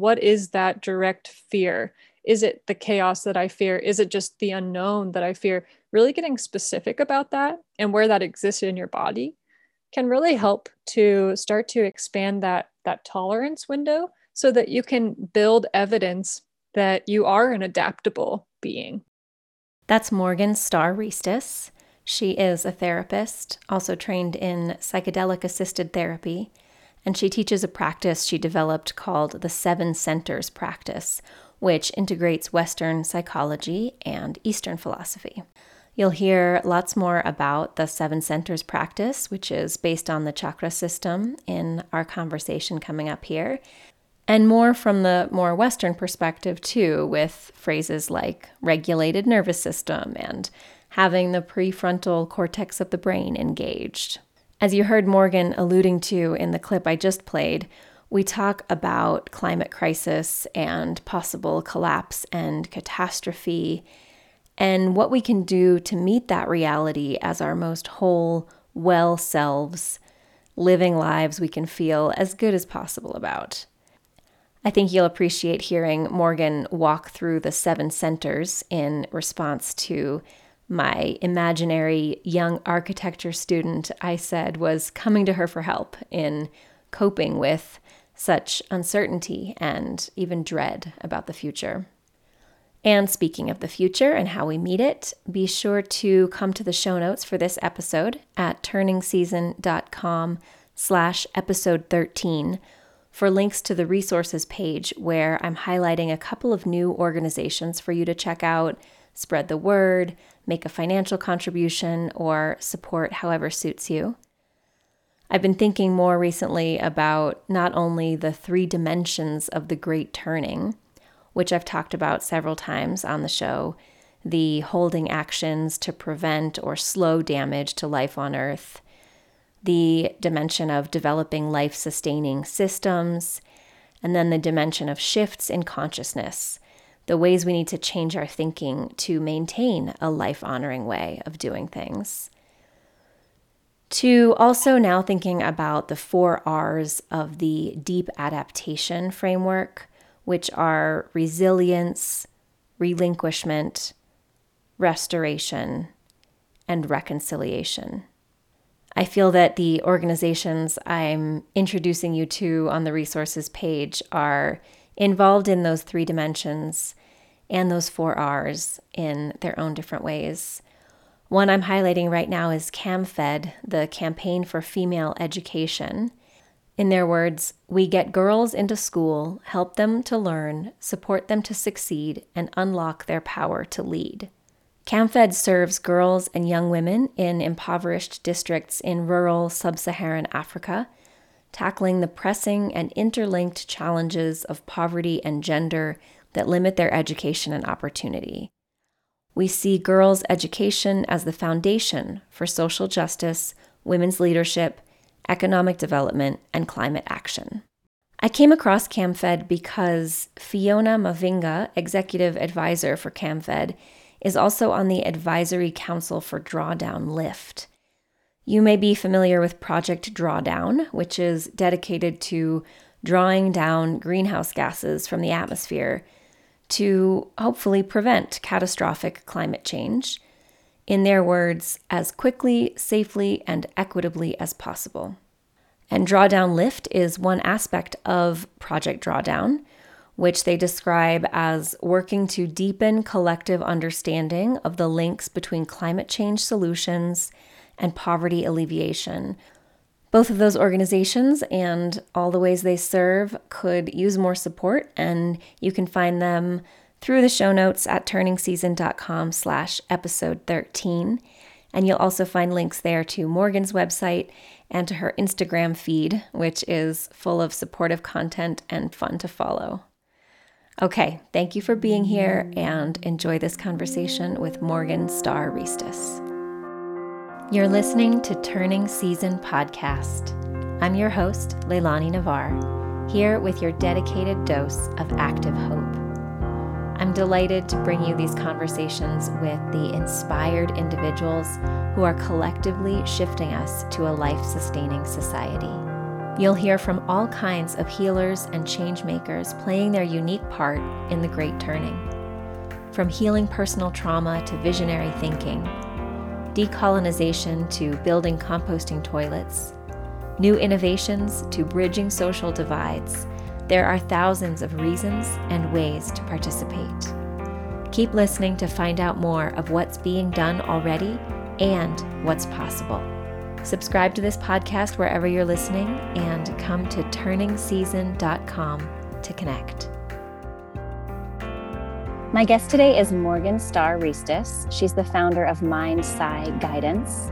What is that direct fear? Is it the chaos that I fear? Is it just the unknown that I fear? Really getting specific about that and where that exists in your body can really help to start to expand that that tolerance window so that you can build evidence that you are an adaptable being. That's Morgan Starr Riestis. She is a therapist, also trained in psychedelic assisted therapy, and she teaches a practice she developed called the Seven Centers Practice, which integrates Western psychology and Eastern philosophy. You'll hear lots more about the Seven Centers practice, which is based on the chakra system, in our conversation coming up here and more from the more Western perspective, too, with phrases like regulated nervous system and having the prefrontal cortex of the brain engaged. As you heard Morgan alluding to in the clip I just played, we talk about climate crisis and possible collapse and catastrophe, and what we can do to meet that reality as our most whole, well selves, living lives we can feel as good as possible about. I think you'll appreciate hearing Morgan walk through the seven centers in response to my imaginary young architecture student I said was coming to her for help in coping with such uncertainty and even dread about the future. And speaking of the future and how we meet it, be sure to come to the show notes for this episode at turningseason.com slash episode 13 for links to the resources page where I'm highlighting a couple of new organizations for you to check out, spread the word, make a financial contribution, or support however suits you. I've been thinking more recently about not only the three dimensions of the Great Turning, which I've talked about several times on the show the holding actions to prevent or slow damage to life on Earth the dimension of developing life sustaining systems, and then the dimension of shifts in consciousness, the ways we need to change our thinking to maintain a life honoring way of doing things. To also now thinking about the four R's of the deep adaptation framework, which are resilience, relinquishment, restoration, and reconciliation. I feel that the organizations I'm introducing you to on the resources page are involved in those three dimensions and those four R's in their own different ways. One I'm highlighting right now is CAMFED, the Campaign for Female Education. In their words, we get girls into school, help them to learn, support them to succeed, and unlock their power to lead. CAMFED serves girls and young women in impoverished districts in rural sub Saharan Africa, tackling the pressing and interlinked challenges of poverty and gender that limit their education and opportunity. We see girls' education as the foundation for social justice, women's leadership, economic development, and climate action. I came across CAMFED because Fiona Mavhinga, executive advisor for CAMFED, is also on the Advisory Council for Drawdown Lift. You may be familiar with Project Drawdown, which is dedicated to drawing down greenhouse gases from the atmosphere to hopefully prevent catastrophic climate change. In their words, as quickly, safely, and equitably as possible. And Drawdown Lift is one aspect of Project Drawdown, which they describe as working to deepen collective understanding of the links between climate change solutions and poverty alleviation. Both of those organizations and all the ways they serve could use more support, and you can find them through the show notes at turningseason.com slash episode 13. And you'll also find links there to Morgan's website and to her Instagram feed, which is full of supportive content and fun to follow. Okay, thank you for being here and enjoy this conversation with Morgan Starr Riestis. You're listening to Turning Season Podcast. I'm your host, Leilani Navar, here with your dedicated dose of active hope. I'm delighted to bring you these conversations with the inspired individuals who are collectively shifting us to a life sustaining society. You'll hear from all kinds of healers and change makers playing their unique part in the Great Turning. From healing personal trauma to visionary thinking, decolonization to building composting toilets, new innovations to bridging social divides, there are thousands of reasons and ways to participate. Keep listening to find out more of what's being done already and what's possible. Subscribe to this podcast wherever you're listening and come to turningseason.com to connect. My guest today is Morgan Starr Riestis. She's the founder of Mind Psi Guidance.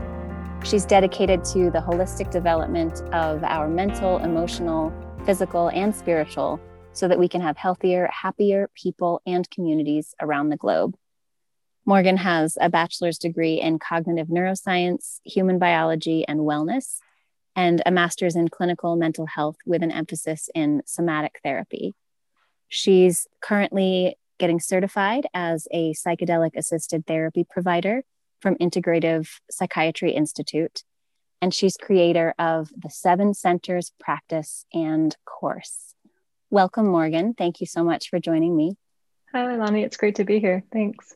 She's dedicated to the holistic development of our mental, emotional, physical, and spiritual so that we can have healthier, happier people and communities around the globe. Morgan has a bachelor's degree in cognitive neuroscience, human biology, and wellness, and a master's in clinical mental health with an emphasis in somatic therapy. She's currently getting certified as a psychedelic assisted therapy provider from Integrative Psychiatry Institute. And she's creator of the Seven Centers Practice and Course. Welcome, Morgan. Thank you so much for joining me. Hi, Lonnie. It's great to be here. Thanks.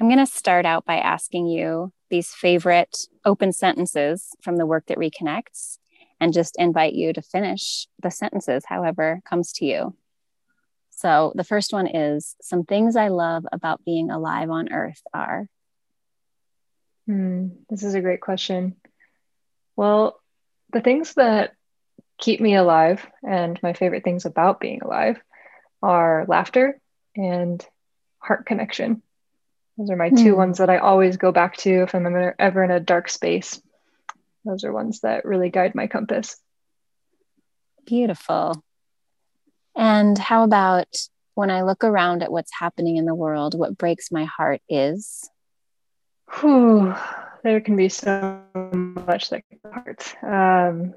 I'm going to start out by asking you these favorite open sentences from the work that reconnects and just invite you to finish the sentences however comes to you. So the first one is Some things I love about being alive on earth are. Hmm, this is a great question. Well, the things that keep me alive and my favorite things about being alive are laughter and heart connection. Those are my two hmm. ones that I always go back to if I'm ever in a dark space. Those are ones that really guide my compass. Beautiful. And how about when I look around at what's happening in the world, what breaks my heart is? Whew, there can be so much that hurts. Um,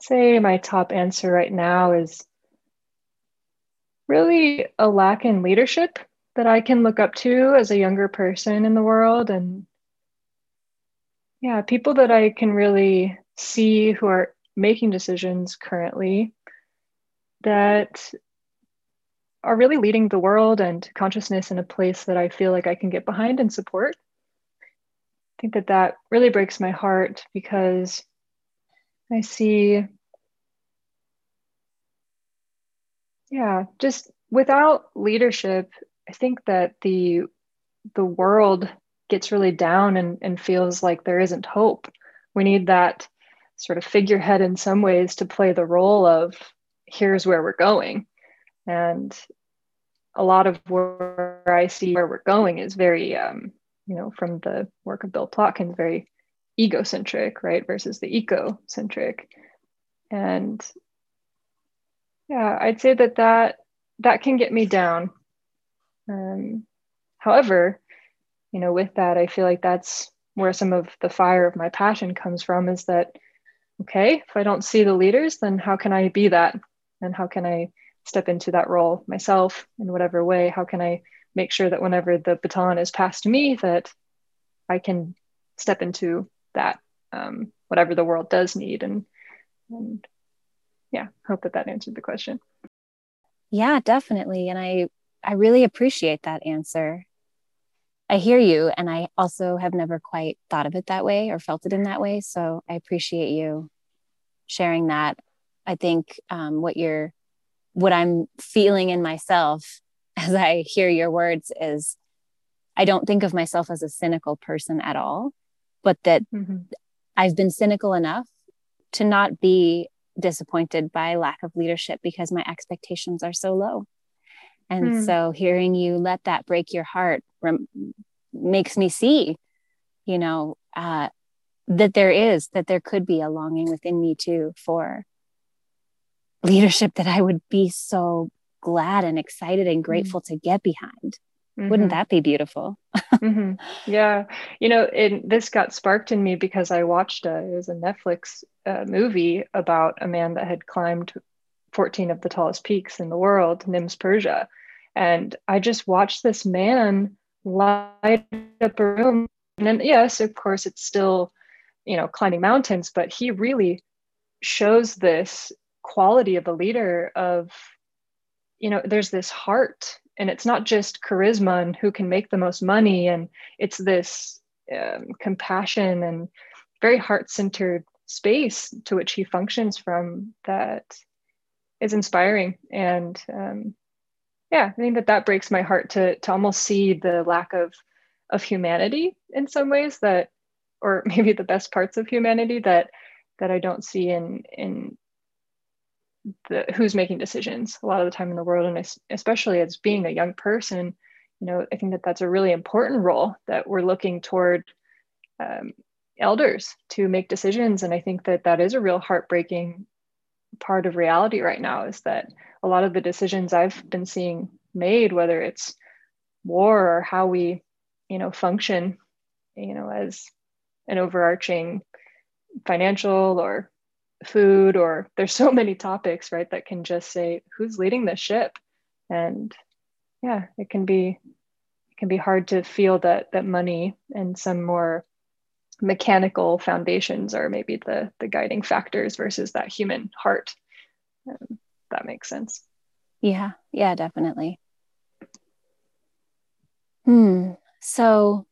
say my top answer right now is really a lack in leadership that I can look up to as a younger person in the world. And yeah, people that I can really see who are making decisions currently that are really leading the world and consciousness in a place that I feel like I can get behind and support. I think that that really breaks my heart because I see, yeah, just without leadership, I think that the the world gets really down and, and feels like there isn't hope. We need that sort of figurehead in some ways to play the role of here's where we're going. And a lot of where I see where we're going is very, um, you know, from the work of Bill Plotkin, very egocentric, right, versus the eco-centric. And yeah, I'd say that that that can get me down. Um, however, you know, with that, I feel like that's where some of the fire of my passion comes from. Is that okay? If I don't see the leaders, then how can I be that? And how can i step into that role myself in whatever way? How can i make sure that whenever the baton is passed to me that i can step into that um, whatever the world does need? And and yeah hope that that answered the question. Yeah definitely. And i i really appreciate that answer. I hear you and i also have never quite thought of it that way or felt it in that way. So i appreciate you sharing that I think um, what you're, what I'm feeling in myself as I hear your words is I don't think of myself as a cynical person at all, but that mm-hmm. I've been cynical enough to not be disappointed by lack of leadership because my expectations are so low. And mm. so hearing you let that break your heart rem- makes me see, you know, uh, that there is, that there could be a longing within me too for leadership that I would be so glad and excited and mm-hmm. grateful mm-hmm. to get behind. Mm-hmm. Wouldn't that be beautiful? mm-hmm. Yeah. You know, it, this got sparked in me because I watched a, it was a Netflix uh, movie about a man that had climbed 14 of the tallest peaks in the world, Nims Purja. And I just watched this man light up a room. And then, yes, of course, it's still, you know, climbing mountains, but he really shows this quality of a leader of you know there's this heart and it's not just charisma and who can make the most money and it's this um, compassion and very heart-centered space to which he functions from that is inspiring. And um, yeah i think that that breaks my heart to to almost see the lack of of humanity in some ways that or maybe the best parts of humanity that that i don't see in in the who's making decisions a lot of the time in the world and especially as being a young person you know i think that that's a really important role that we're looking toward um, elders to make decisions and i think that that is a real heartbreaking part of reality right now is that a lot of the decisions i've been seeing made whether it's war or how we you know function you know as an overarching financial or food or there's so many topics right that can just say who's leading the ship? And yeah it can be it can be hard to feel that that money and some more mechanical foundations are maybe the the guiding factors versus that human heart. Um, that makes sense. Yeah yeah definitely. Hmm so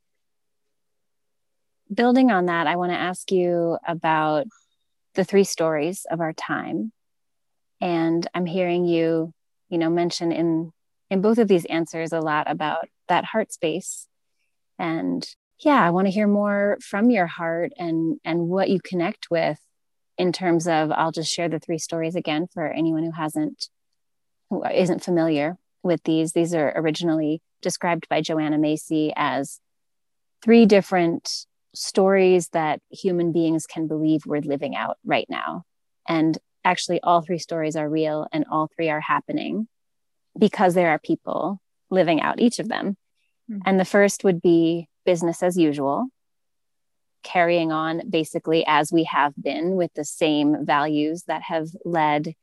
building on that i want to ask you about the three stories of our time. And I'm hearing you, you know, mention in in both of these answers a lot about that heart space. And yeah, I want to hear more from your heart and and what you connect with in terms of I'll just share the three stories again for anyone who hasn't who isn't familiar with these. These are originally described by Joanna Macy as three different stories that human beings can believe we're living out right now. And actually, all three stories are real and all three are happening because there are people living out each of them. Mm-hmm. And the first would be business as usual, carrying on basically as we have been with the same values that have led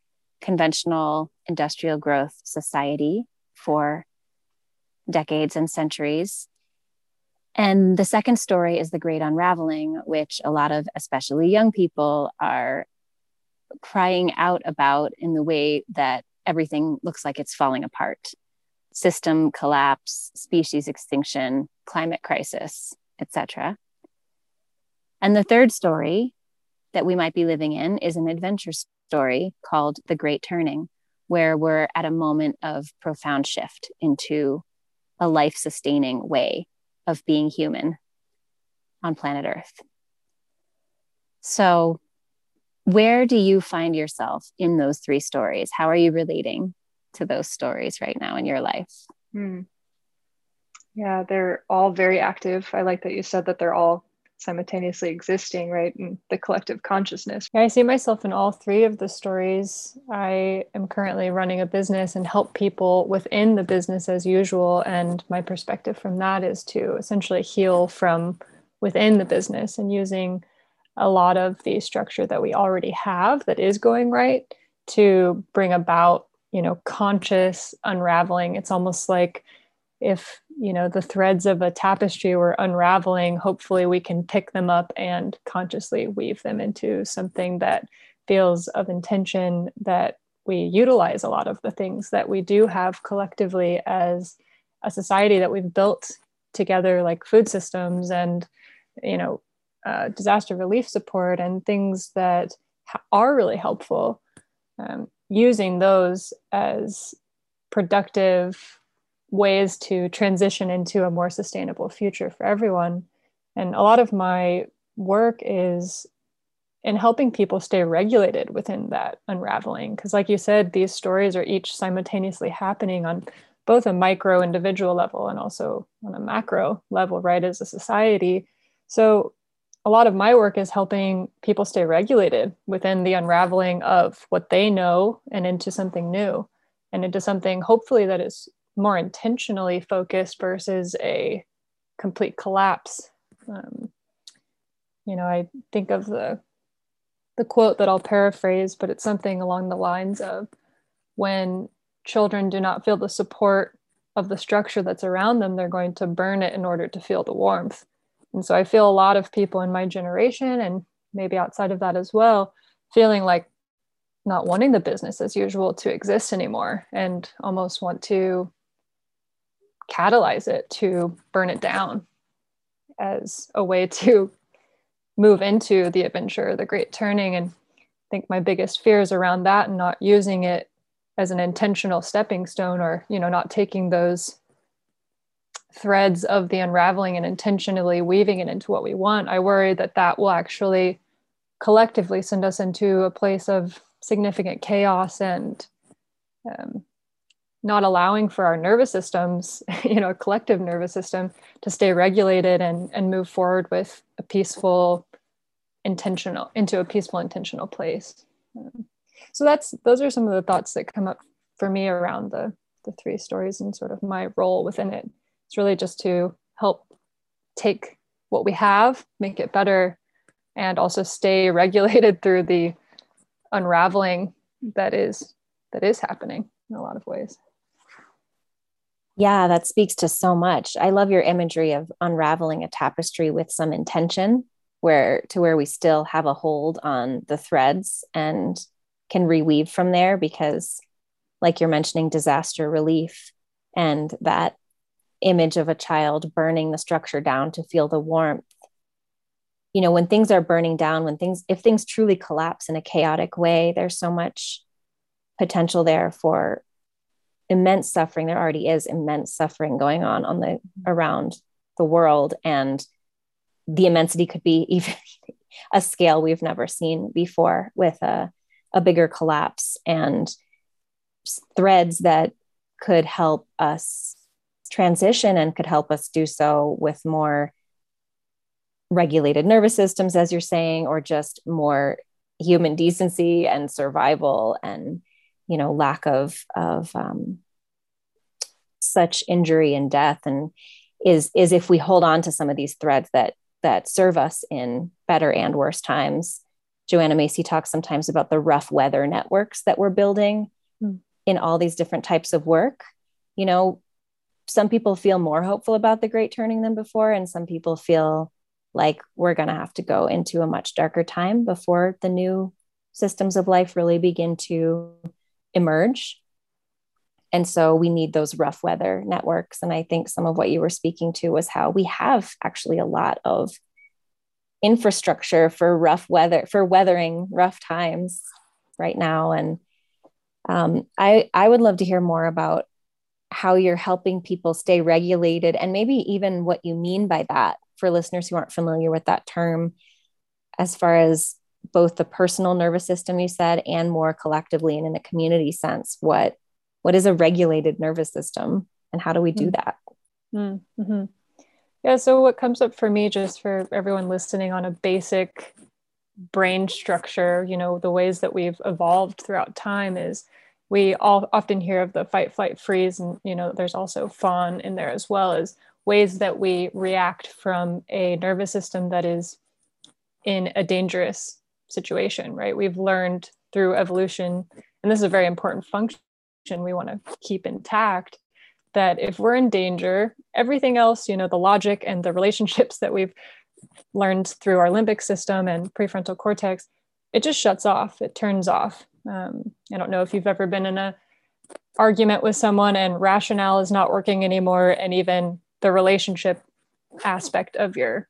conventional industrial growth society for decades and centuries and the second story is the great unraveling, which a lot of, especially young people, are crying out about in the way that everything looks like it's falling apart system collapse, species extinction, climate crisis, etc. And the third story that we might be living in is an adventure story called The Great Turning, where we're at a moment of profound shift into a life sustaining way of being human on planet Earth. So, where do you find yourself in those three stories? How are you relating to those stories right now in your life? Hmm. Yeah, they're all very active. I like that you said that they're all simultaneously existing, right? In the collective consciousness. I see myself in all three of the stories. I am currently running a business and help people within the business as usual. And my perspective from that is to essentially heal from within the business and using a lot of the structure that we already have that is going right to bring about, you know, conscious unraveling. It's almost like if you know the threads of a tapestry were unraveling hopefully we can pick them up and consciously weave them into something that feels of intention that we utilize a lot of the things that we do have collectively as a society that we've built together like food systems and you know uh, disaster relief support and things that ha- are really helpful um, using those as productive ways to transition into a more sustainable future for everyone. And a lot of my work is in helping people stay regulated within that unraveling. Because, like you said, these stories are each simultaneously happening on both a micro individual level and also on a macro level, right, as a society. So, a lot of my work is helping people stay regulated within the unraveling of what they know and into something new and into something hopefully that is more intentionally focused versus a complete collapse. Um, you know, I think of the the quote that I'll paraphrase, but it's something along the lines of when children do not feel the support of the structure that's around them, they're going to burn it in order to feel the warmth. And so I feel a lot of people in my generation and maybe outside of that as well feeling like not wanting the business as usual to exist anymore and almost want to catalyze it to burn it down as a way to move into the adventure, the great turning. And I think my biggest fears around that and not using it as an intentional stepping stone or, you know, not taking those threads of the unraveling and intentionally weaving it into what we want. I worry that that will actually collectively send us into a place of significant chaos and um, not allowing for our nervous systems, you know, collective nervous system to stay regulated and, and move forward with a peaceful, intentional, into a peaceful, intentional place. Um, so that's, those are some of the thoughts that come up for me around the, the three stories and sort of my role within it. It's really just to help take what we have, make it better, and also stay regulated through the unraveling that is that is happening in a lot of ways. Yeah, that speaks to so much. I love your imagery of unraveling a tapestry with some intention where to where we still have a hold on the threads and can reweave from there because like you're mentioning disaster relief and that image of a child burning the structure down to feel the warmth you know when things are burning down when things if things truly collapse in a chaotic way there's so much potential there for immense suffering. There already is immense suffering going on on the mm-hmm. around the world and the immensity could be even a scale we've never seen before with a, a bigger collapse and threads that could help us transition and could help us do so with more regulated nervous systems as you're saying or just more human decency and survival and you know lack of of um, such injury and death and is is if we hold on to some of these threads that that serve us in better and worse times joanna macy talks sometimes about the rough weather networks that we're building mm. in all these different types of work you know some people feel more hopeful about the great turning than before and some people feel like we're going to have to go into a much darker time before the new systems of life really begin to emerge. And so we need those rough weather networks. And I think some of what you were speaking to was how we have actually a lot of infrastructure for rough weather, for weathering rough times right now. And um, I, I would love to hear more about how you're helping people stay regulated and maybe even what you mean by that for listeners who aren't familiar with that term as far as both the personal nervous system you said and more collectively and in a community sense what what is a regulated nervous system and how do we do mm. that mm-hmm. yeah so what comes up for me just for everyone listening on a basic brain structure you know the ways that we've evolved throughout time is we all often hear of the fight flight freeze and you know there's also fawn in there as well as ways that we react from a nervous system that is in a dangerous situation, right? We've learned through evolution, and this is a very important function we want to keep intact, that if we're in danger, everything else, you know, the logic and the relationships that we've learned through our limbic system and prefrontal cortex, it just shuts off, it turns off. Um, I don't know if you've ever been in a argument with someone and rationale is not working anymore and even the relationship aspect of your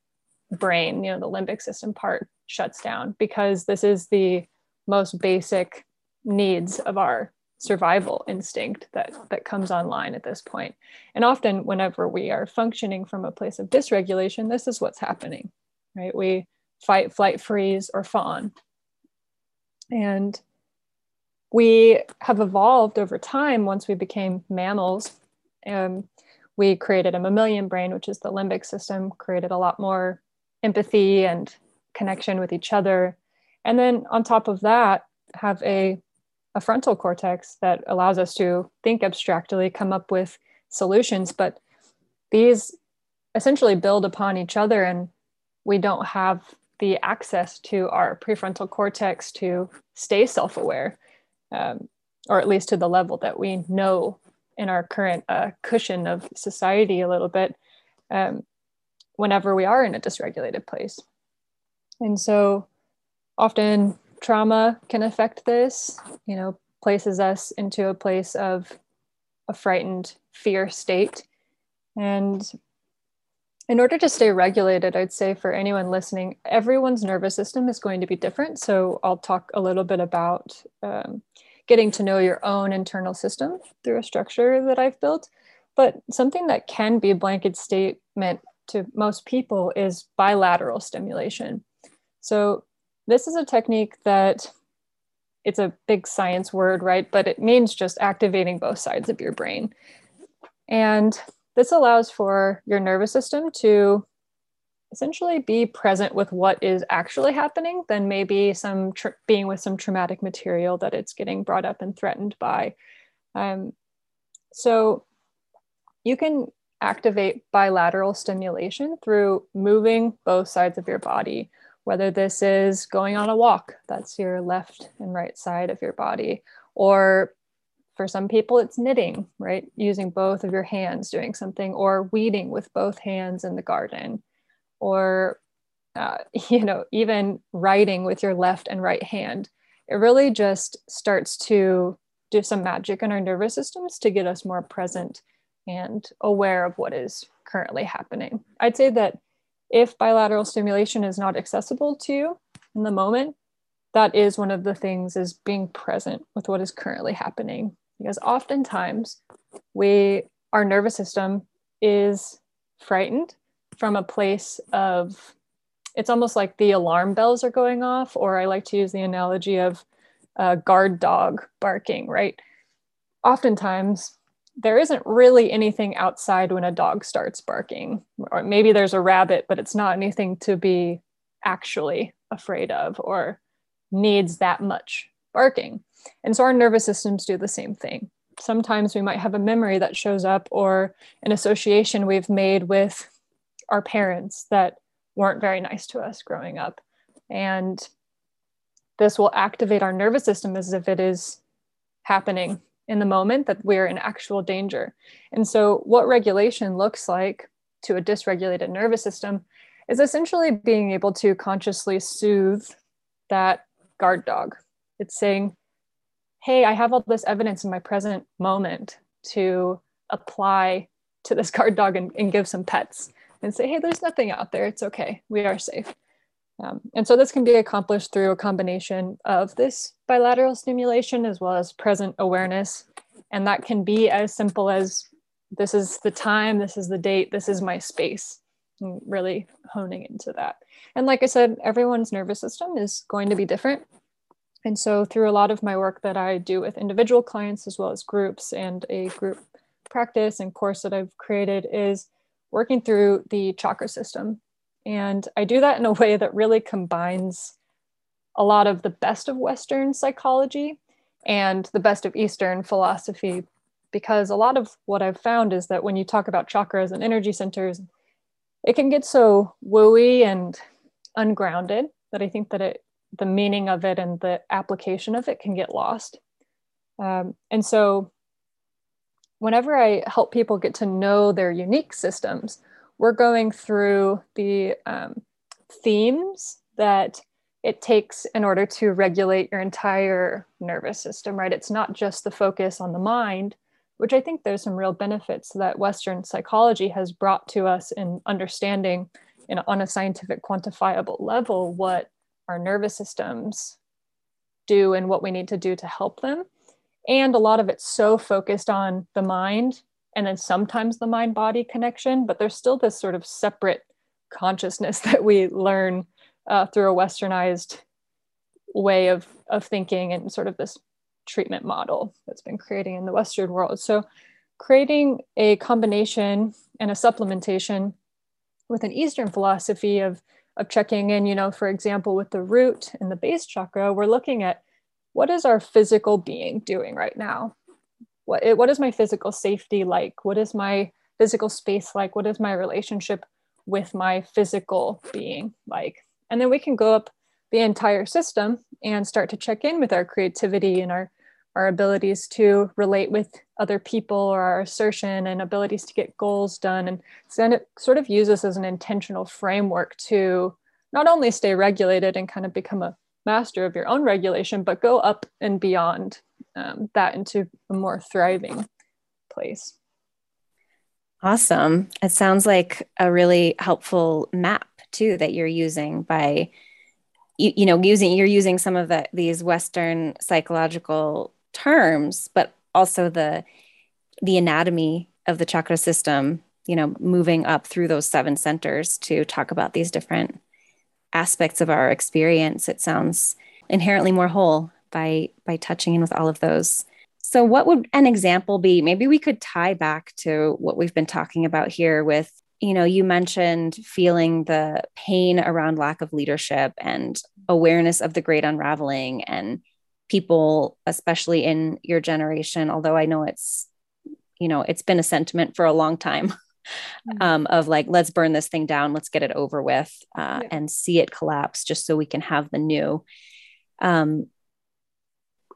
brain, you know, the limbic system part shuts down because this is the most basic needs of our survival instinct that that comes online at this point. And often whenever we are functioning from a place of dysregulation, this is what's happening, right? We fight, flight, freeze, or fawn. And we have evolved over time once we became mammals. Um, we created a mammalian brain, which is the limbic system, created a lot more empathy and connection with each other. And then on top of that, have a, a frontal cortex that allows us to think abstractly, come up with solutions. But these essentially build upon each other, and we don't have the access to our prefrontal cortex to stay self aware, um, or at least to the level that we know in our current uh, cushion of society a little bit um, whenever we are in a dysregulated place. And so often trauma can affect this, you know, places us into a place of a frightened fear state. And in order to stay regulated, I'd say for anyone listening, everyone's nervous system is going to be different. So I'll talk a little bit about um, getting to know your own internal system through a structure that I've built. But something that can be a blanket statement to most people is bilateral stimulation. So this is a technique that it's a big science word, right? But it means just activating both sides of your brain. And this allows for your nervous system to essentially be present with what is actually happening than maybe some being with some traumatic material that it's getting brought up and threatened by. Um, so you can activate bilateral stimulation through moving both sides of your body, whether this is going on a walk, that's your left and right side of your body, or for some people, it's knitting, right? Using both of your hands, doing something, or weeding with both hands in the garden, or, uh, you know, even writing with your left and right hand. It really just starts to do some magic in our nervous systems to get us more present and aware of what is currently happening. I'd say that if bilateral stimulation is not accessible to you in the moment, that is one of the things is being present with what is currently happening. Because oftentimes we our nervous system is frightened from a place of it's almost like the alarm bells are going off or i like to use the analogy of a guard dog barking right? Oftentimes there isn't really anything outside when a dog starts barking or maybe there's a rabbit but it's not anything to be actually afraid of or needs that much barking and so our nervous systems do the same thing. Sometimes we might have a memory that shows up or an association we've made with our parents that weren't very nice to us growing up. And this will activate our nervous system as if it is happening in the moment that we're in actual danger. And so, what regulation looks like to a dysregulated nervous system is essentially being able to consciously soothe that guard dog. It's saying, hey, I have all this evidence in my present moment to apply to this guard dog and, and give some pets and say, hey, there's nothing out there. It's okay. We are safe. Um, and so this can be accomplished through a combination of this bilateral stimulation as well as present awareness. And that can be as simple as this is the time, this is the date, this is my space, and really honing into that. And like I said, everyone's nervous system is going to be different. And so, through a lot of my work that I do with individual clients as well as groups and a group practice and course that I've created, is working through the chakra system. And I do that in a way that really combines a lot of the best of Western psychology and the best of Eastern philosophy. Because a lot of what I've found is that when you talk about chakras and energy centers, it can get so wooey and ungrounded that I think that it the meaning of it and the application of it can get lost. Um, and so, whenever I help people get to know their unique systems, we're going through the um, themes that it takes in order to regulate your entire nervous system, right? It's not just the focus on the mind, which I think there's some real benefits that Western psychology has brought to us in understanding on a scientific quantifiable level what our nervous systems do and what we need to do to help them. And a lot of it's so focused on the mind and then sometimes the mind body connection, but there's still this sort of separate consciousness that we learn uh, through a westernized way of, of thinking and sort of this treatment model that's been creating in the Western world. So, creating a combination and a supplementation with an Eastern philosophy of of checking in, you know, for example, with the root and the base chakra, we're looking at what is our physical being doing right now? What, what is my physical safety like? What is my physical space like? What is my relationship with my physical being like? And then we can go up the entire system and start to check in with our creativity and our our abilities to relate with other people or our assertion and abilities to get goals done. And then it sort of uses as an intentional framework to not only stay regulated and kind of become a master of your own regulation, but go up and beyond um, that into a more thriving place. Awesome. It sounds like a really helpful map too that you're using by you, you know using you're using some of the these western psychological terms but also the the anatomy of the chakra system you know moving up through those seven centers to talk about these different aspects of our experience it sounds inherently more whole by by touching in with all of those so what would an example be maybe we could tie back to what we've been talking about here with you know, you mentioned feeling the pain around lack of leadership and awareness of the great unraveling and people, especially in your generation, although I know it's, you know, it's been a sentiment for a long time. Mm-hmm. Um, of like, let's burn this thing down, let's get it over with, uh, yeah. and see it collapse just so we can have the new. Um,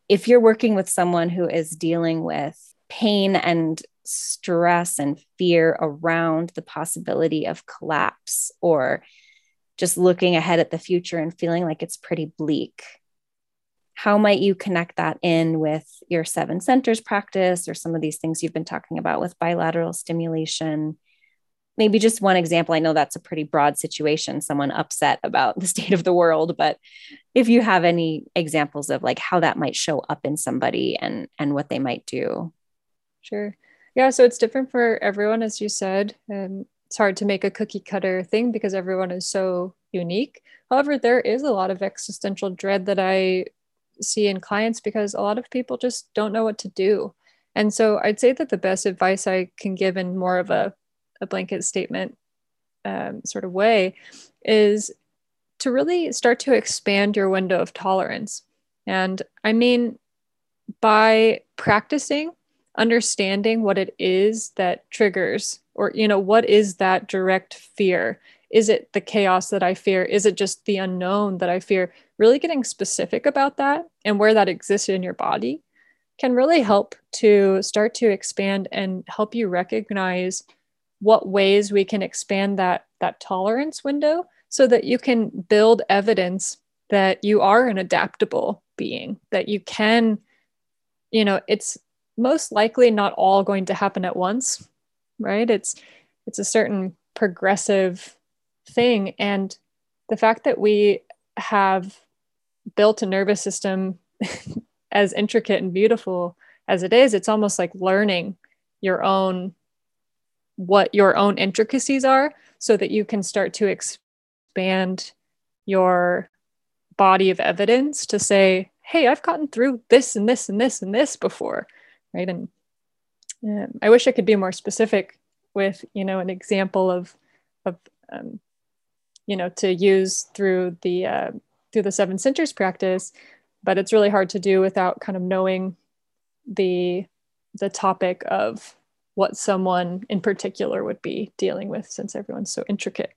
if you're working with someone who is dealing with pain and stress and fear around the possibility of collapse or just looking ahead at the future and feeling like it's pretty bleak. How might you connect that in with your seven centers practice or some of these things you've been talking about with bilateral stimulation? Maybe just one example. I know that's a pretty broad situation, someone upset about the state of the world, but if you have any examples of like how that might show up in somebody and and what they might do. Sure. Yeah, so it's different for everyone, as you said. Um, it's hard to make a cookie cutter thing because everyone is so unique. However, there is a lot of existential dread that I see in clients because a lot of people just don't know what to do. And so I'd say that the best advice I can give in more of a, a blanket statement um, sort of way is to really start to expand your window of tolerance. And I mean, by practicing understanding what it is that triggers or you know what is that direct fear is it the chaos that i fear? Is it just the unknown that i fear? Really getting specific about that and where that exists in your body can really help to start to expand and help you recognize what ways we can expand that that tolerance window so that you can build evidence that you are an adaptable being that you can you know it's most likely not all going to happen at once right? It's it's a certain progressive thing. And the fact that we have built a nervous system as intricate and beautiful as it is it's almost like learning your own what your own intricacies are so that you can start to expand your body of evidence to say hey i've gotten through this and this and this and this before right? And um, i wish i could be more specific with you know an example of of um, you know to use through the uh, through the seven centers practice but it's really hard to do without kind of knowing the the topic of what someone in particular would be dealing with since everyone's so intricate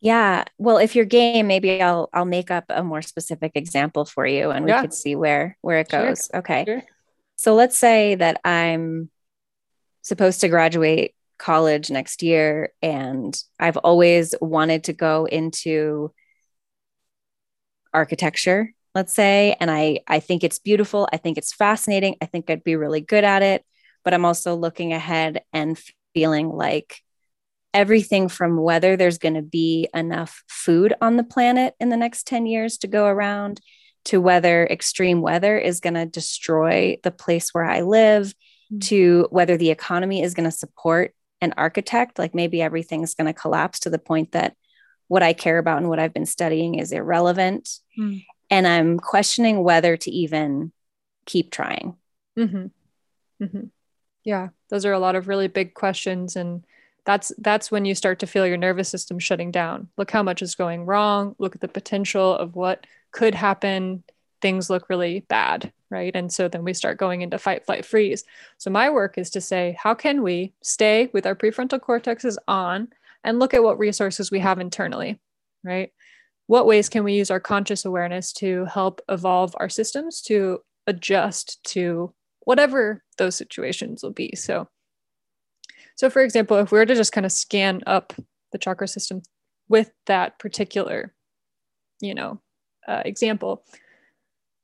yeah well if you're game maybe i'll i'll make up a more specific example for you and we yeah. could see where where it goes sure. okay sure. So let's say that I'm supposed to graduate college next year and I've always wanted to go into architecture, let's say, and I I think it's beautiful, I think it's fascinating, I think I'd be really good at it, but I'm also looking ahead and feeling like everything from whether there's going to be enough food on the planet in the next 10 years to go around to whether extreme weather is going to destroy the place where I live, mm-hmm. to whether the economy is going to support an architect. Like maybe everything's going to collapse to the point that what I care about and what I've been studying is irrelevant. Mm-hmm. And I'm questioning whether to even keep trying. Mm-hmm. mm-hmm. Yeah, those are a lot of really big questions. And that's that's when you start to feel your nervous system shutting down look how much is going wrong look at the potential of what could happen things look really bad right? And so then we start going into fight flight freeze. So my work is to say how can we stay with our prefrontal cortexes on and look at what resources we have internally right? What ways can we use our conscious awareness to help evolve our systems to adjust to whatever those situations will be? So so, for example, if we were to just kind of scan up the chakra system with that particular, you know, uh, example.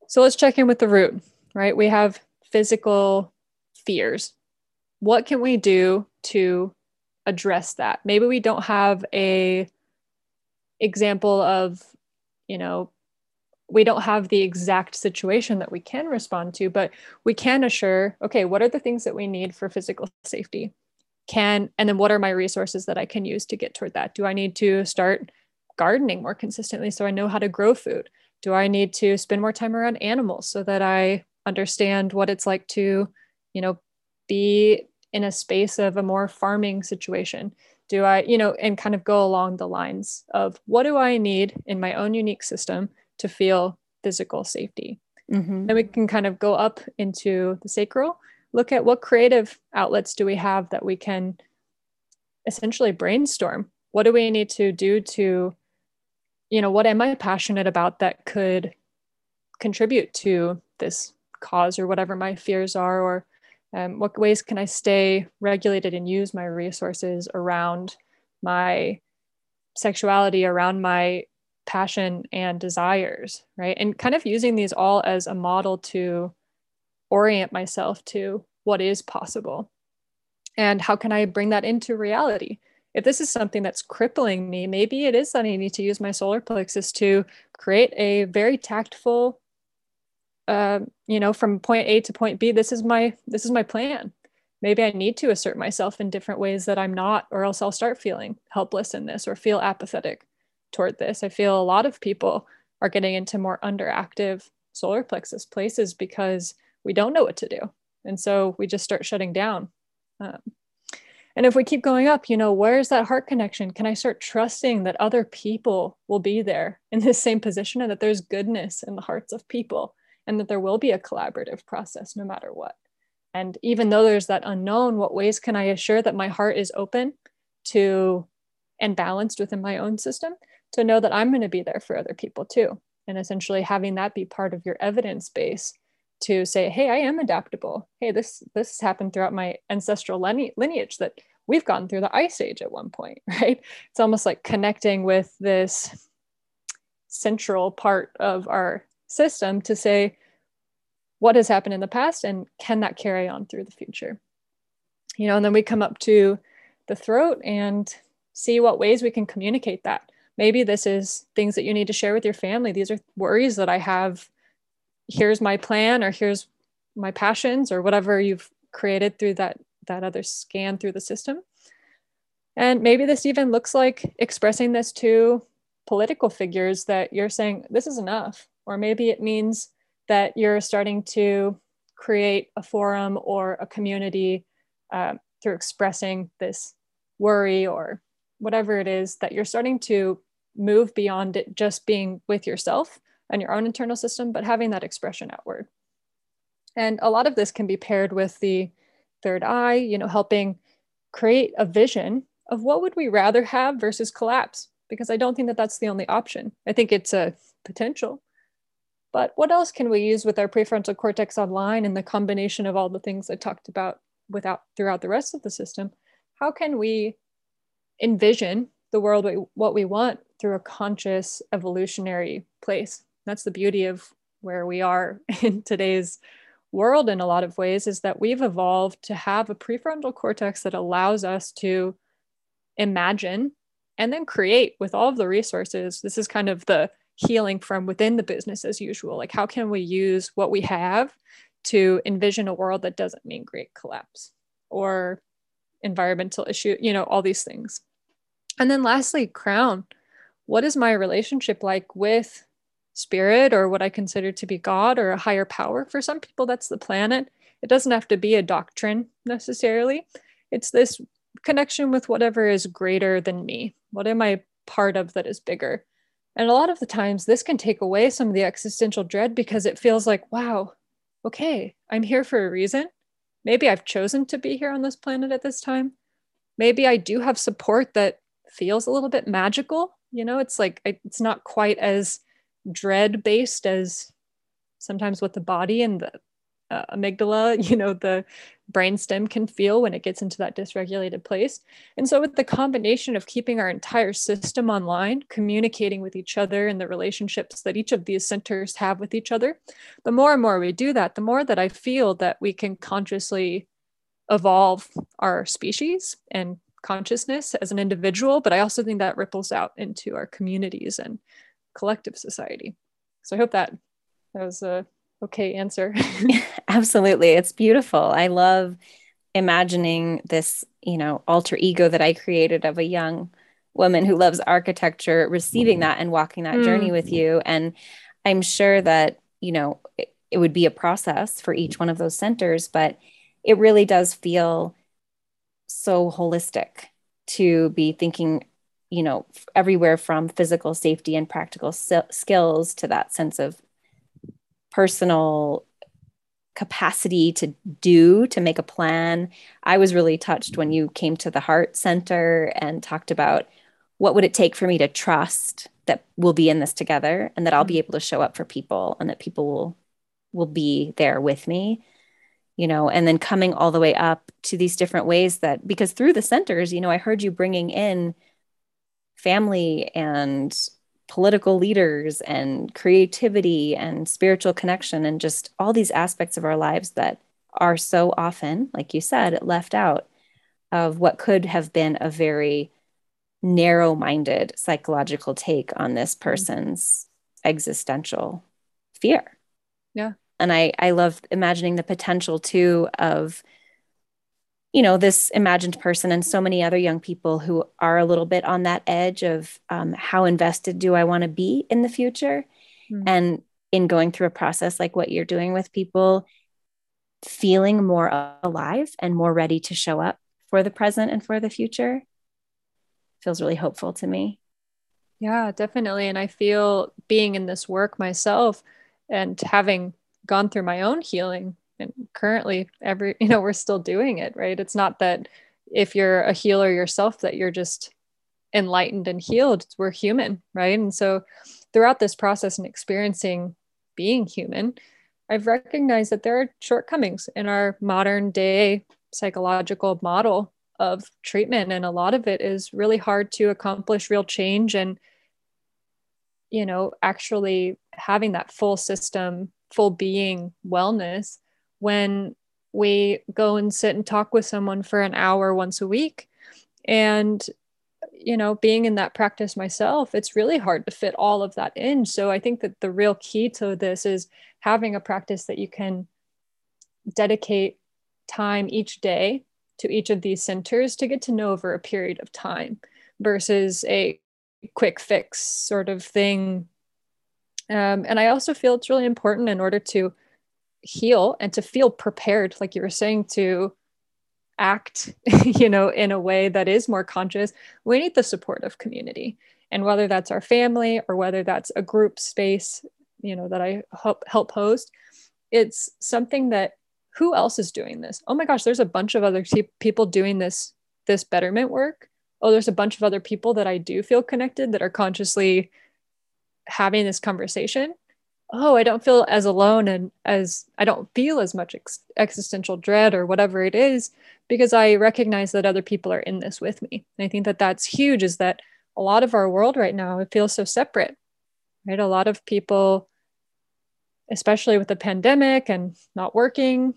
So let's check in with the root, right? We have physical fears. What can we do to address that? Maybe we don't have a example of, you know, we don't have the exact situation that we can respond to, but we can assure, okay, what are the things that we need for physical safety? Can, and then what are my resources that I can use to get toward that? Do I need to start gardening more consistently so I know how to grow food? Do I need to spend more time around animals so that I understand what it's like to, you know, be in a space of a more farming situation? Do I, you know, and kind of go along the lines of what do I need in my own unique system to feel physical safety? Mm-hmm. Then we can kind of go up into the sacral, look at what creative outlets do we have that we can essentially brainstorm. What do we need to do to, you know, what am I passionate about that could contribute to this cause or whatever my fears are, or um, what ways can I stay regulated and use my resources around my sexuality, around my passion and desires, right? And kind of using these all as a model to orient myself to what is possible. And how can I bring that into reality? If this is something that's crippling me, maybe it is that I need to use my solar plexus to create a very tactful uh, you know from point a to point b this is my this is my plan. Maybe i need to assert myself in different ways that i'm not or else i'll start feeling helpless in this or feel apathetic toward this. I feel a lot of people are getting into more underactive solar plexus places because we don't know what to do. And so we just start shutting down. Um, and if we keep going up you know where's that heart connection can i start trusting that other people will be there in this same position and that there's goodness in the hearts of people and that there will be a collaborative process no matter what. And even though there's that unknown, what ways can I assure that my heart is open to and balanced within my own system to know that I'm going to be there for other people too? And essentially having that be part of your evidence base to say, hey, I am adaptable. Hey, this this has happened throughout my ancestral lineage that we've gone through the ice age at one point, right? It's almost like connecting with this central part of our system to say what has happened in the past and can that carry on through the future you know and then we come up to the throat and see what ways we can communicate that maybe this is things that you need to share with your family these are worries that i have here's my plan or here's my passions or whatever you've created through that that other scan through the system. And maybe this even looks like expressing this to political figures that you're saying this is enough. Or maybe it means that you're starting to create a forum or a community uh, through expressing this worry or whatever it is that you're starting to move beyond it just being with yourself and your own internal system, but having that expression outward. And a lot of this can be paired with the third eye, you know, helping create a vision of what would we rather have versus collapse because I don't think that that's the only option. I think it's a potential, but what else can we use with our prefrontal cortex online and the combination of all the things I talked about without throughout the rest of the system? How can we envision the world we, what we want through a conscious evolutionary place? That's the beauty of where we are in today's world in a lot of ways is that we've evolved to have a prefrontal cortex that allows us to imagine and then create with all of the resources. This is kind of the healing from within the business as usual. Like, how can we use what we have to envision a world that doesn't mean great collapse or environmental issue, you know, all these things. And then lastly, crown. What is my relationship like with spirit or what I consider to be God or a higher power? For some people, that's the planet. It doesn't have to be a doctrine necessarily. It's this connection with whatever is greater than me. What am I part of that is bigger? And a lot of the times, this can take away some of the existential dread because it feels like, wow, okay, I'm here for a reason. Maybe I've chosen to be here on this planet at this time. Maybe I do have support that feels a little bit magical. You know, it's like it's not quite as dread based as sometimes what the body and the uh, amygdala, you know, the brainstem can feel when it gets into that dysregulated place. And so, with the combination of keeping our entire system online, communicating with each other, and the relationships that each of these centers have with each other, the more and more we do that, the more that I feel that we can consciously evolve our species and consciousness as an individual. But I also think that ripples out into our communities and collective society. So, I hope that that was a okay answer. Absolutely. It's beautiful. I love imagining this, you know, alter ego that I created of a young woman who loves architecture receiving that and walking that mm. journey with you and I'm sure that, you know, it, it would be a process for each one of those centers, but it really does feel so holistic to be thinking you know everywhere from physical safety and practical skills to that sense of personal capacity to do to make a plan i was really touched when you came to the heart center and talked about what would it take for me to trust that we'll be in this together and that i'll be mm-hmm. able to show up for people and that people will will be there with me you know and then coming all the way up to these different ways that because through the centers you know i heard you bringing in family and political leaders and creativity and spiritual connection and just all these aspects of our lives that are so often, like you said, left out of what could have been a very narrow minded psychological take on this mm-hmm. person's existential fear. Yeah. And I, I love imagining the potential too of you know this imagined person and so many other young people who are a little bit on that edge of um, how invested do i want to be in the future? Mm-hmm. and in going through a process like what you're doing with people feeling more alive and more ready to show up for the present and for the future feels really hopeful to me. Yeah definitely. And i feel being in this work myself and having gone through my own healing and currently every you know we're still doing it right? It's not that if you're a healer yourself that you're just enlightened and healed. We're human right? And so throughout this process and experiencing being human i've recognized that there are shortcomings in our modern day psychological model of treatment. And a lot of it is really hard to accomplish real change and you know actually having that full system full being wellness when we go and sit and talk with someone for an hour once a week. And, you know, being in that practice myself, it's really hard to fit all of that in. So I think that the real key to this is having a practice that you can dedicate time each day to each of these centers to get to know over a period of time versus a quick fix sort of thing. Um, and I also feel it's really important in order to heal and to feel prepared like you were saying to act you know in a way that is more conscious we need the support of community. And whether that's our family or whether that's a group space you know that i help help host it's something that who else is doing this? Oh my gosh there's a bunch of other people doing this this betterment work. Oh there's a bunch of other people that i do feel connected that are consciously having this conversation oh, I don't feel as alone and as I don't feel as much ex- existential dread or whatever it is because I recognize that other people are in this with me. And I think that that's huge is that a lot of our world right now it feels so separate. Right? A lot of people especially with the pandemic and not working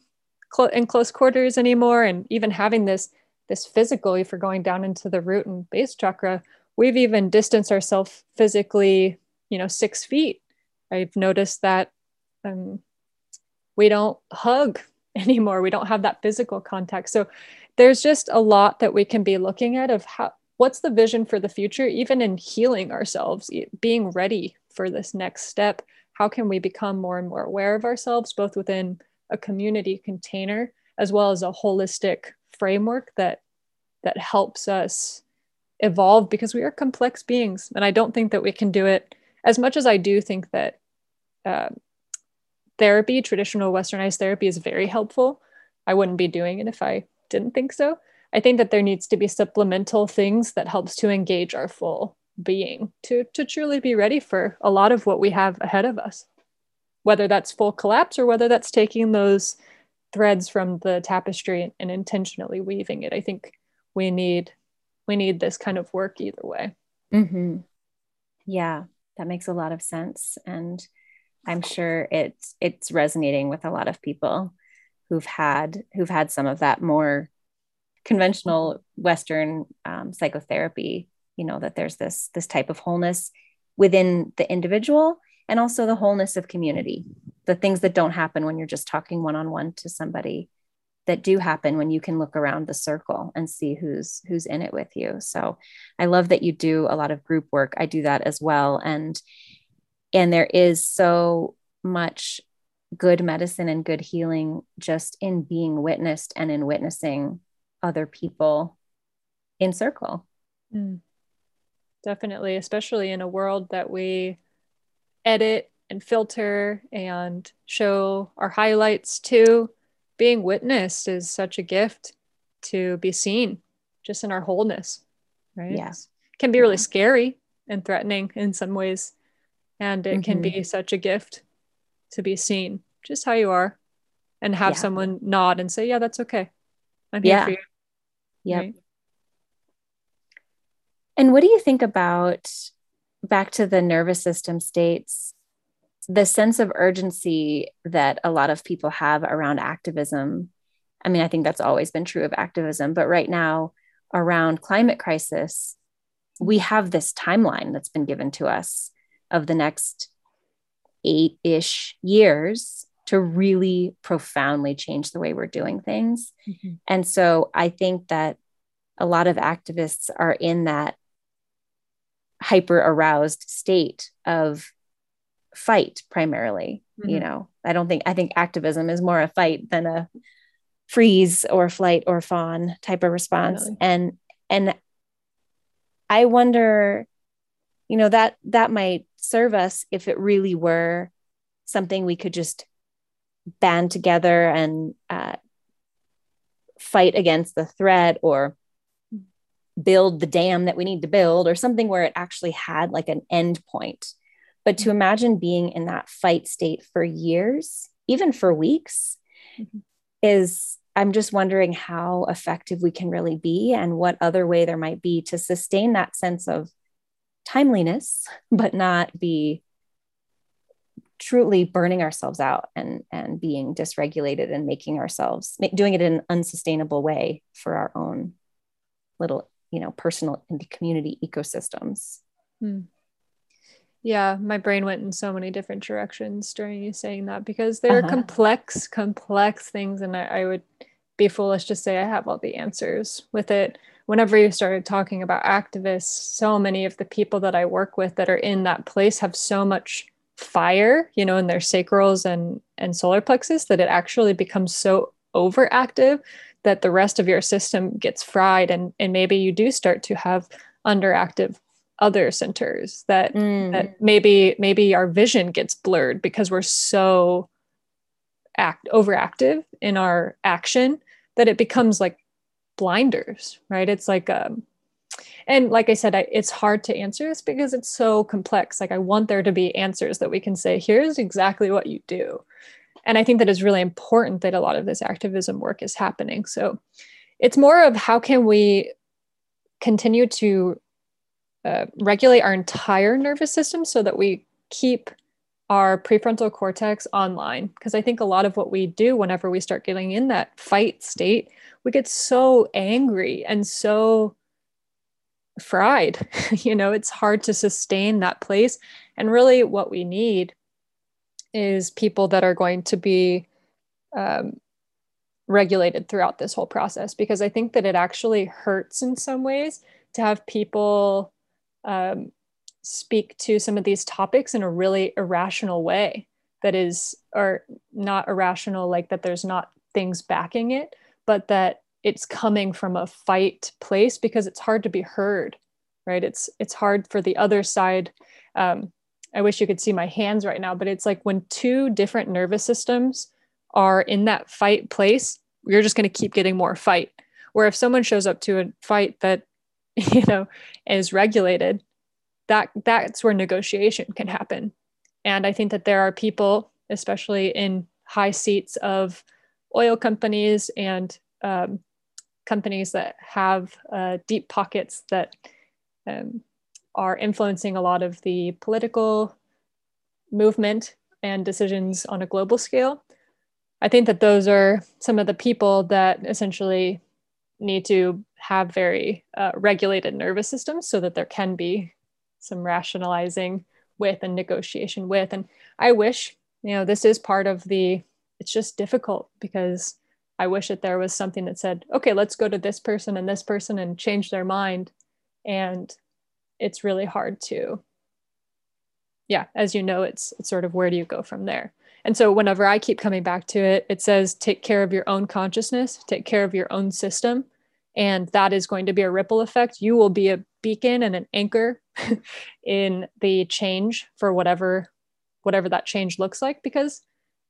cl- in close quarters anymore and even having this this physical if we're going down into the root and base chakra we've even distanced ourselves physically you know six feet I've noticed that um, we don't hug anymore. We don't have that physical contact. So there's just a lot that we can be looking at of how what's the vision for the future, even in healing ourselves, being ready for this next step. How can we become more and more aware of ourselves, both within a community container as well as a holistic framework that that helps us evolve because we are complex beings and i don't think that we can do it as much as I do think that uh, therapy, traditional westernized therapy, is very helpful, I wouldn't be doing it if I didn't think so. I think that there needs to be supplemental things that helps to engage our full being to to truly be ready for a lot of what we have ahead of us. whether that's full collapse or whether that's taking those threads from the tapestry and, intentionally weaving it. I think we need we need this kind of work either way. Mm-hmm. Yeah, that makes a lot of sense, and I'm sure it's it's resonating with a lot of people who've had who've had some of that more conventional Western um, psychotherapy. You know that there's this this type of wholeness within the individual and also the wholeness of community the things that don't happen when you're just talking one on one to somebody that do happen when you can look around the circle and see who's who's in it with you so i love that you do a lot of group work i do that as well and and there is so much good medicine and good healing just in being witnessed and in witnessing other people in circle mm. definitely especially in a world that we edit and filter and show our highlights too. Being witnessed is such a gift to be seen just in our wholeness, right? Yes. It can be really scary and threatening in some ways. And it mm-hmm. can be mm-hmm. such a gift to be seen just how you are and have yeah. someone nod and say, Yeah, that's okay. I'm here yeah. for you. Yeah. Right? And what do you think about back to the nervous system states the sense of urgency that a lot of people have around activism i mean i think that's always been true of activism but right now around climate crisis we have this timeline that's been given to us of the next eight-ish years to really profoundly change the way we're doing things mm-hmm. and so i think that a lot of activists are in that hyper aroused state of fight primarily mm-hmm. you know i don't think i think activism is more a fight than a freeze or flight or fawn type of response really? and and i wonder you know that that might serve us if it really were something we could just band together and uh, fight against the threat or build the dam that we need to build or something where it actually had like an end point but to imagine being in that fight state for years even for weeks mm-hmm. is i'm just wondering how effective we can really be and what other way there might be to sustain that sense of timeliness but not be truly burning ourselves out and and being dysregulated and making ourselves doing it in an unsustainable way for our own little you know personal and community ecosystems hmm. Yeah my brain went in so many different directions during you saying that because they're uh-huh. complex complex things and I, I would be foolish to say i have all the answers with it whenever you started talking about activists so many of the people that i work with that are in that place have so much fire you know in their sacrals and and solar plexus that it actually becomes so overactive that the rest of your system gets fried and and maybe you do start to have underactive other centers that mm. that maybe maybe our vision gets blurred because we're so act overactive in our action that it becomes like blinders right it's like um and like i said I, it's hard to answer this because it's so complex like i want there to be answers that we can say here's exactly what you do and I think that is really important that a lot of this activism work is happening. So it's more of how can we continue to uh, regulate our entire nervous system so that we keep our prefrontal cortex online. Because i think a lot of what we do whenever we start getting in that fight state we get so angry and so fried. You know it's hard to sustain that place. And really what we need is people that are going to be um, regulated throughout this whole process. Because I think that it actually hurts in some ways to have people um, speak to some of these topics in a really irrational way that is, or not irrational, like that there's not things backing it, but that it's coming from a fight place because it's hard to be heard right it's it's hard for the other side um, I wish you could see my hands right now, but it's like when two different nervous systems are in that fight place, you're just going to keep getting more fight. Where if someone shows up to a fight that, you know, is regulated, that that's where negotiation can happen. And I think that there are people especially in high seats of oil companies and um, companies that have uh, deep pockets that um, are influencing a lot of the political movement and decisions on a global scale. I think that those are some of the people that essentially need to have very uh, regulated nervous systems so that there can be some rationalizing with and negotiation with. And I wish, you know, this is part of the, it's just difficult because I wish that there was something that said, okay, let's go to this person and this person and change their mind. And it's really hard to, yeah, as you know, it's, it's sort of where do you go from there? And so whenever I keep coming back to it, it says take care of your own consciousness, take care of your own system. And that is going to be a ripple effect. You will be a beacon and an anchor in the change for whatever whatever that change looks like because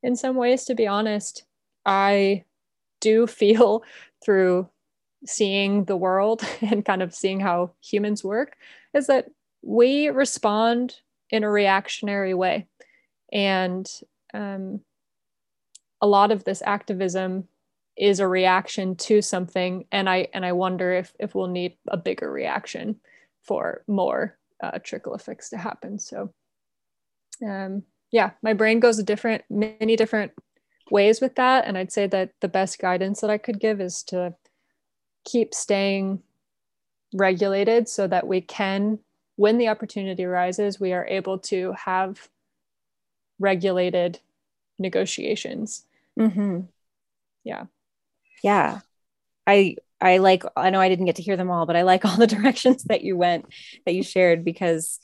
in some ways to be honest i do feel through seeing the world and kind of seeing how humans work is that we respond in a reactionary way and um, a lot of this activism is a reaction to something and i and i wonder if if we'll need a bigger reaction for more uh, trickle effects to happen. So um, yeah my brain goes a different many different ways with that and i'd say that the best guidance that i could give is to keep staying regulated so that we can when the opportunity arises we are able to have regulated negotiations. Mm-hmm. yeah yeah. I i like i know i didn't get to hear them all but i like all the directions that you went that you shared because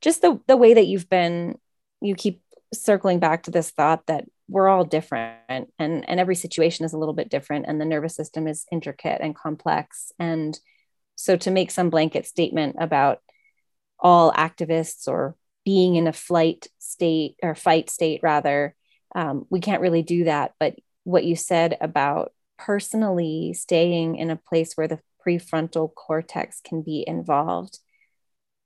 just the the way that you've been you keep circling back to this thought that we're all different and and every situation is a little bit different and the nervous system is intricate and complex. And so to make some blanket statement about all activists or being in a flight state or fight state rather um, we can't really do that. But what you said about personally staying in a place where the prefrontal cortex can be involved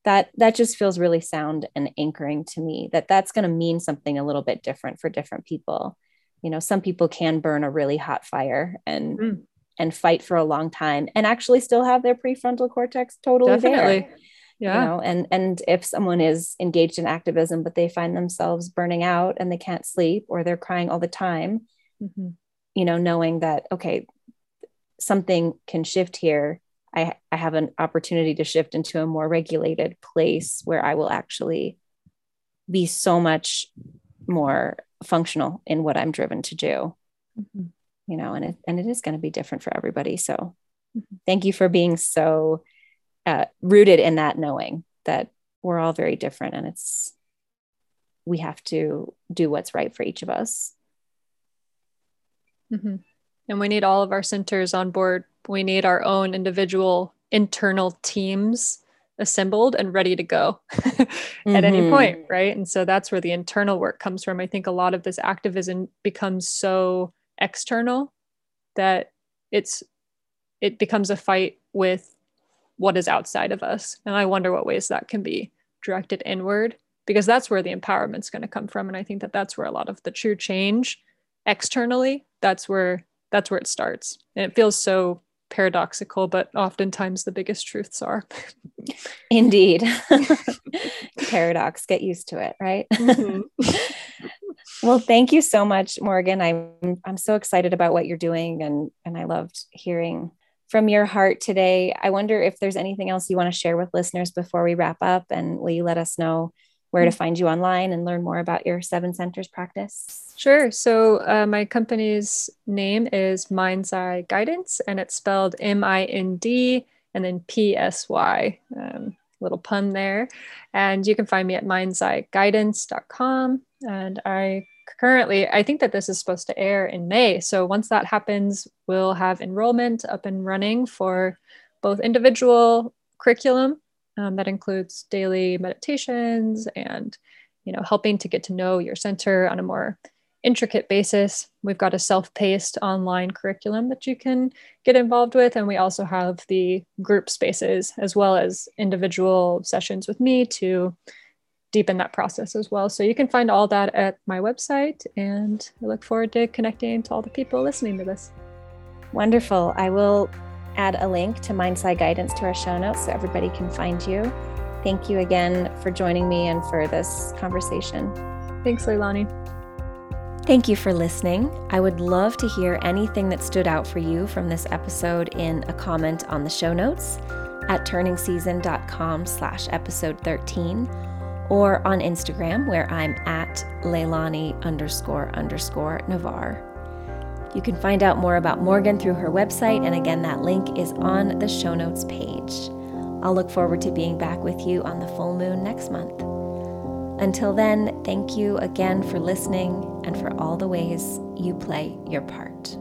that that just feels really sound and anchoring to me that that's going to mean something a little bit different for different people you know some people can burn a really hot fire and mm. and fight for a long time and actually still have their prefrontal cortex totally Definitely. there yeah you know and and if someone is engaged in activism but they find themselves burning out and they can't sleep or they're crying all the time mm-hmm. You know knowing that okay something can shift here I, I have an opportunity to shift into a more regulated place where I will actually be so much more functional in what I'm driven to do. Mm-hmm. You know, and it and it is going to be different for everybody. So mm-hmm. thank you for being so uh, rooted in that knowing that we're all very different and it's we have to do what's right for each of us. Mm-hmm. And we need all of our centers on board. We need our own individual internal teams assembled and ready to go at mm-hmm. any point right? And so that's where the internal work comes from. I think a lot of this activism becomes so external that it's it becomes a fight with what is outside of us. And i wonder what ways that can be directed inward because that's where the empowerment's going to come from. And i think that that's where a lot of the true change externally that's where that's where it starts and it feels so paradoxical, but oftentimes the biggest truths are. Indeed. Paradox, get used to it, right? Mm-hmm. well, thank you so much, Morgan. I'm I'm so excited about what you're doing and and I loved hearing from your heart today. I wonder if there's anything else you want to share with listeners before we wrap up and will you let us know where to mm. find you online and learn more about your seven centers practice? Sure. So, uh, my company's name is MindPsy Guidance, and it's spelled M I N D and then P S Y. Um, little pun there. And you can find me at mindpsyguidance.com. And I currently, I think that this is supposed to air in May. So, once that happens, we'll have enrollment up and running for both individual curriculum um, that includes daily meditations and you know helping to get to know your center on a more intricate basis we've got a self-paced online curriculum that you can get involved with and we also have the group spaces as well as individual sessions with me to deepen that process as well. So you can find all that at my website, and I look forward to connecting to all the people listening to this. Wonderful. I will add a link to MindPsy Guidance to our show notes so everybody can find you. Thank you again for joining me and for this conversation. Thanks, Leilani. Thank you for listening. I would love to hear anything that stood out for you from this episode in a comment on the show notes at turningseason.com slash episode 13 or on Instagram where I'm at Leilani underscore underscore Navar. You can find out more about Morgan through her website, and again, that link is on the show notes page. I'll look forward to being back with you on the full moon next month. Until then, thank you again for listening and for all the ways you play your part.